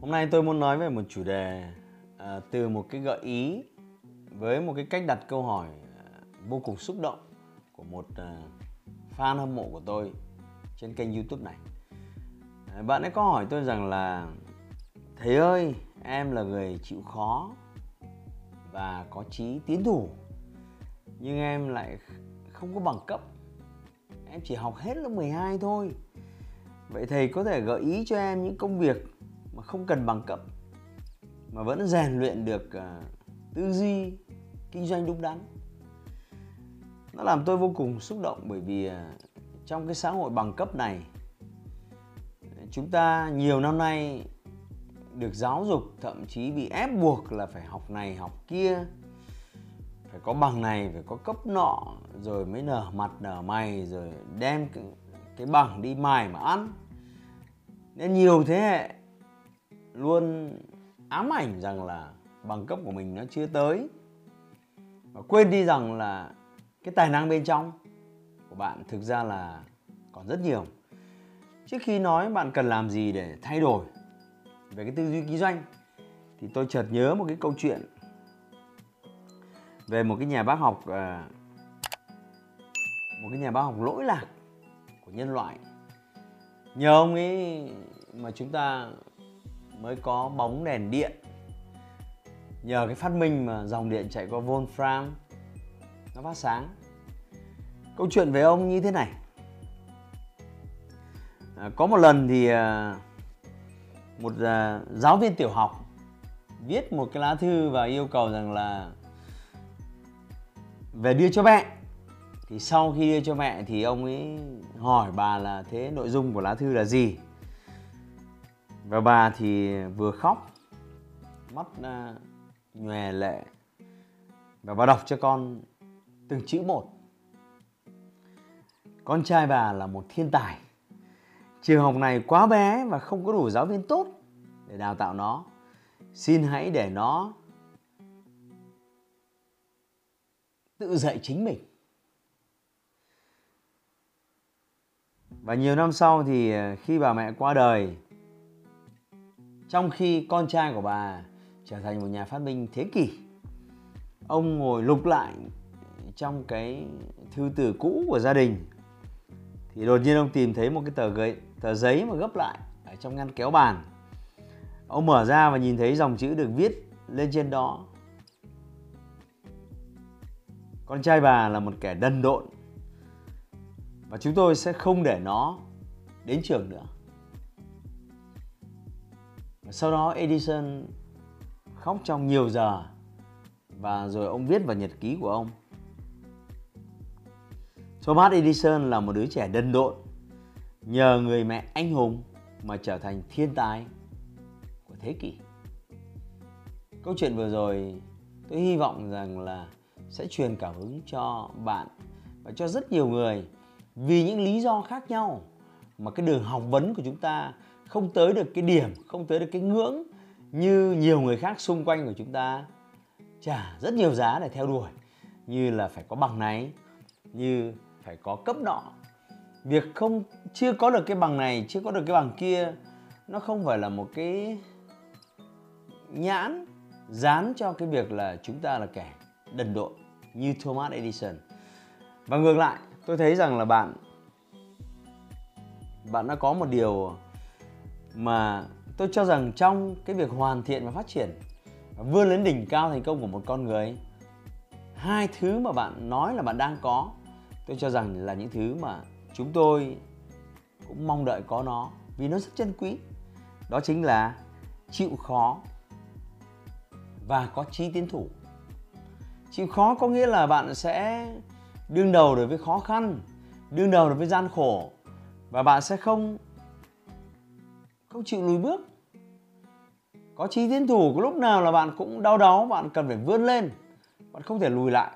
hôm nay tôi muốn nói về một chủ đề à, từ một cái gợi ý với một cái cách đặt câu hỏi à, vô cùng xúc động của một à, fan hâm mộ của tôi trên kênh YouTube này. À, bạn ấy có hỏi tôi rằng là thầy ơi, em là người chịu khó và có chí tiến thủ nhưng em lại không có bằng cấp. Em chỉ học hết lớp 12 thôi vậy thầy có thể gợi ý cho em những công việc mà không cần bằng cấp mà vẫn rèn luyện được uh, tư duy kinh doanh đúng đắn. Nó làm tôi vô cùng xúc động bởi vì uh, trong cái xã hội bằng cấp này chúng ta nhiều năm nay được giáo dục thậm chí bị ép buộc là phải học này học kia phải có bằng này phải có cấp nọ rồi mới nở mặt nở mày rồi đem cái, cái bằng đi mài mà ăn. Nên nhiều thế hệ luôn ám ảnh rằng là bằng cấp của mình nó chưa tới. Và quên đi rằng là cái tài năng bên trong của bạn thực ra là còn rất nhiều. Trước khi nói bạn cần làm gì để thay đổi về cái tư duy kinh doanh, thì tôi chợt nhớ một cái câu chuyện về một cái nhà bác học à, một cái nhà bác học lỗi lạc của nhân loại. Nhờ ông ấy mà chúng ta mới có bóng đèn điện. Nhờ cái phát minh mà dòng điện chạy qua Wolfram nó phát sáng. Câu chuyện về ông như thế này. À, có một lần thì à, một à, giáo viên tiểu học viết một cái lá thư và yêu cầu rằng là về đưa cho mẹ. Thì sau khi đưa cho mẹ thì ông ấy hỏi bà là thế nội dung của lá thư là gì? Và bà thì vừa khóc mắt uh, nhòe lệ. Và bà đọc cho con từng chữ một. Con trai bà là một thiên tài. Trường học này quá bé và không có đủ giáo viên tốt để đào tạo nó. Xin hãy để nó tự dạy chính mình. Và nhiều năm sau thì à, khi bà mẹ qua đời trong khi con trai của bà trở thành một nhà phát minh thế kỷ ông ngồi lục lại trong cái thư từ cũ của gia đình thì đột nhiên ông tìm thấy một cái tờ giấy, tờ giấy mà gấp lại ở trong ngăn kéo bàn. Ông mở ra và nhìn thấy dòng chữ được viết lên trên đó. Con trai bà là một kẻ đần độn và chúng tôi sẽ không để nó đến trường nữa sau đó Edison khóc trong nhiều giờ và rồi ông viết vào nhật ký của ông. Thomas Edison là một đứa trẻ đần độn, nhờ người mẹ anh hùng mà trở thành thiên tài của thế kỷ. Câu chuyện vừa rồi, tôi hy vọng rằng là sẽ truyền cảm hứng cho bạn và cho rất nhiều người vì những lý do khác nhau mà cái đường học vấn của chúng ta không tới được cái điểm, không tới được cái ngưỡng như nhiều người khác xung quanh của chúng ta. Trả rất nhiều giá để theo đuổi. Như là phải có bằng này, như phải có cấp nọ. Việc không, chưa có được cái bằng này, chưa có được cái bằng kia, nó không phải là một cái nhãn dán cho cái việc là chúng ta là kẻ đần độn như Thomas Edison. Và ngược lại, tôi thấy rằng là bạn bạn đã có một điều mà tôi cho rằng trong cái việc hoàn thiện và phát triển và vươn lên đỉnh cao thành công của một con người, hai thứ mà bạn nói là bạn đang có, tôi cho rằng là những thứ mà chúng tôi cũng mong đợi có nó, vì nó rất chân quý. Đó chính là chịu khó và có chí tiến thủ. Chịu khó có nghĩa là bạn sẽ đương đầu đối với khó khăn, đương đầu đối với gian khổ, và bạn sẽ không không chịu lùi bước. Có chí tiến thủ, có lúc nào là bạn cũng đau đáu, bạn cần phải vươn lên, bạn không thể lùi lại.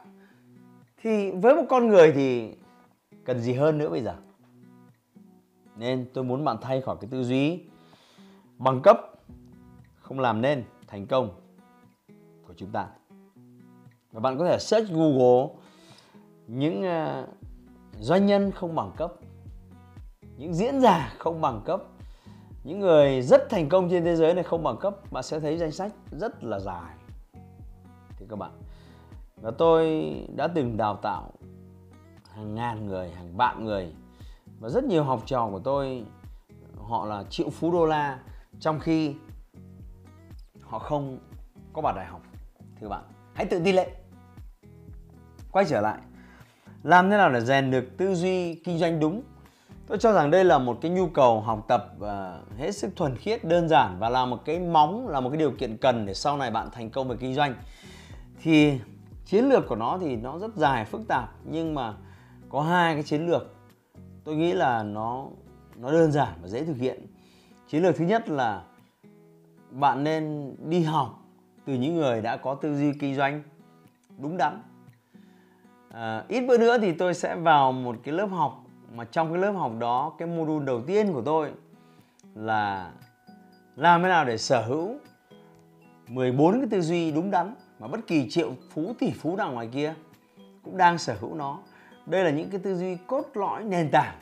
Thì với một con người thì cần gì hơn nữa bây giờ? Nên tôi muốn bạn thay khỏi cái tư duy bằng cấp, không làm nên thành công của chúng ta. Và bạn có thể search Google những ờ, doanh nhân không bằng cấp, những diễn giả không bằng cấp những người rất thành công trên thế giới này không bằng cấp, bạn sẽ thấy danh sách rất là dài. Thì các bạn, và tôi đã từng đào tạo hàng ngàn người, hàng vạn người, và rất nhiều học trò của tôi, họ là triệu phú đô la, trong khi họ không có bằng đại học. Thưa bạn, hãy tự tin lên. Quay trở lại, làm thế nào để rèn được tư duy kinh doanh đúng? Tôi cho rằng đây là một cái nhu cầu học tập uh, hết sức thuần khiết đơn giản và là một cái móng là một cái điều kiện cần để sau này bạn thành công về kinh doanh. Thì chiến lược của nó thì nó rất dài phức tạp nhưng mà có hai cái chiến lược. Tôi nghĩ là nó nó đơn giản và dễ thực hiện. Chiến lược thứ nhất là bạn nên đi học từ những người đã có tư duy kinh doanh đúng đắn. À, ít bữa nữa thì tôi sẽ vào một cái lớp học mà trong cái lớp học đó, cái module đầu tiên của tôi là làm thế nào để sở hữu 14 cái tư duy đúng đắn mà bất kỳ triệu phú, tỷ phú nào ngoài kia cũng đang sở hữu nó. Đây là những cái tư duy cốt lõi nền tảng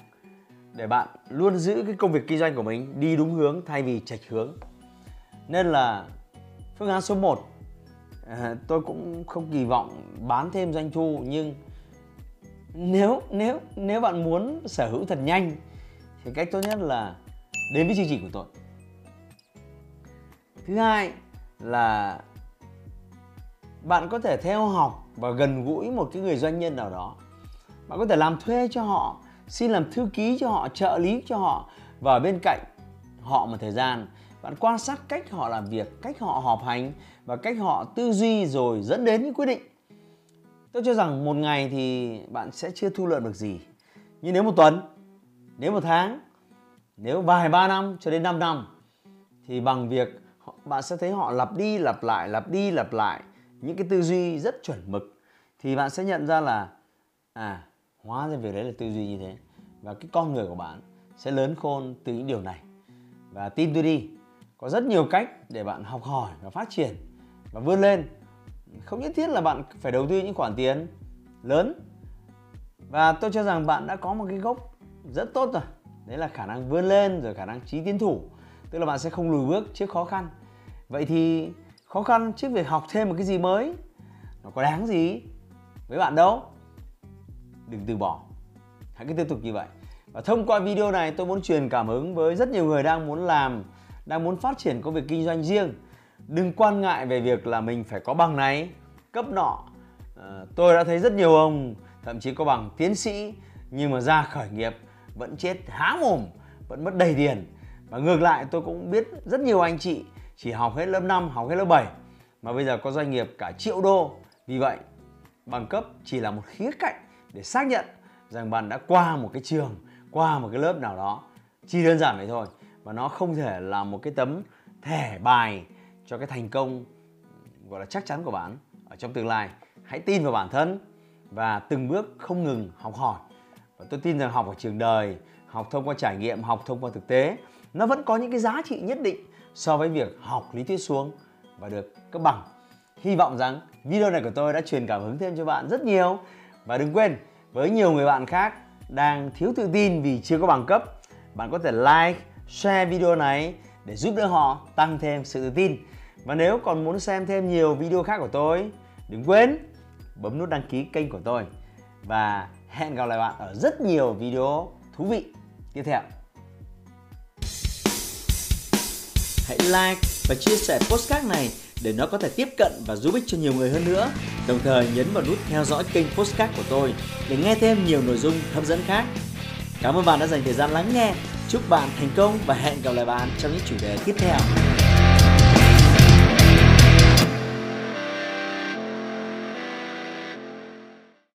để bạn luôn giữ cái công việc kinh doanh của mình đi đúng hướng thay vì chệch hướng. Nên là phương án số 1 à, tôi cũng không kỳ vọng bán thêm doanh thu, nhưng nếu nếu nếu bạn muốn sở hữu thật nhanh, thì cách tốt nhất là đến với chương trình của tôi. Thứ hai là bạn có thể theo học và gần gũi một cái người doanh nhân nào đó. Bạn có thể làm thuê cho họ, xin làm thư ký cho họ, trợ lý cho họ, và ở bên cạnh họ một thời gian, bạn quan sát cách họ làm việc, cách họ họp hành và cách họ tư duy rồi dẫn đến những quyết định tôi cho rằng một ngày thì bạn sẽ chưa thu lợi được gì. Nhưng nếu một tuần, nếu một tháng, nếu vài ba năm cho đến 5 năm, thì bằng việc bạn sẽ thấy họ lặp đi lặp lại, lặp đi lặp lại những cái tư duy rất chuẩn mực, thì bạn sẽ nhận ra là à hóa ra việc đấy là tư duy như thế. Và cái con người của bạn sẽ lớn khôn từ những điều này. Và tin tôi đi, có rất nhiều cách để bạn học hỏi và phát triển và vươn lên không nhất thiết là bạn phải đầu tư những khoản tiền lớn. Và tôi cho rằng bạn đã có một cái gốc rất tốt rồi. Đấy là khả năng vươn lên, rồi khả năng trí tiến thủ. Tức là bạn sẽ không lùi bước trước khó khăn. Vậy thì khó khăn trước việc học thêm một cái gì mới, nó có đáng gì với bạn đâu? Đừng từ bỏ. Hãy cứ tiếp tục như vậy. Và thông qua video này, tôi muốn truyền cảm hứng với rất nhiều người đang muốn làm, đang muốn phát triển công việc kinh doanh riêng đừng quan ngại về việc là mình phải có bằng này. Cấp nọ à, tôi đã thấy rất nhiều ông thậm chí có bằng tiến sĩ nhưng mà ra khởi nghiệp vẫn chết há mồm vẫn mất đầy tiền. Và ngược lại tôi cũng biết rất nhiều anh chị chỉ học hết lớp 5, học hết lớp 7 mà bây giờ có doanh nghiệp cả triệu đô. Vì vậy bằng cấp chỉ là một khía cạnh để xác nhận rằng bạn đã qua một cái trường qua một cái lớp nào đó. Chỉ đơn giản vậy thôi và nó không thể là một cái tấm thẻ bài cho cái thành công, gọi là chắc chắn của bạn ở trong tương lai. Hãy tin vào bản thân và từng bước không ngừng học hỏi. Và tôi tin rằng học ở trường đời, học thông qua trải nghiệm, học thông qua thực tế, nó vẫn có những cái giá trị nhất định so với việc học lý thuyết xuống và được cấp bằng. Hy vọng rằng video này của tôi đã truyền cảm hứng thêm cho bạn rất nhiều. Và đừng quên, với nhiều người bạn khác đang thiếu tự tin vì chưa có bằng cấp, bạn có thể like, share video này để giúp đỡ họ tăng thêm sự tự tin và nếu còn muốn xem thêm nhiều video khác của tôi, đừng quên bấm nút đăng ký kênh của tôi và hẹn gặp lại bạn ở rất nhiều video thú vị tiếp theo hãy like và chia sẻ postcard này để nó có thể tiếp cận và giúp ích cho nhiều người hơn nữa. Đồng thời nhấn vào nút theo dõi kênh postcard của tôi để nghe thêm nhiều nội dung hấp dẫn khác. Cảm ơn bạn đã dành thời gian lắng nghe. Chúc bạn thành công và hẹn gặp lại bạn trong những chủ đề tiếp theo.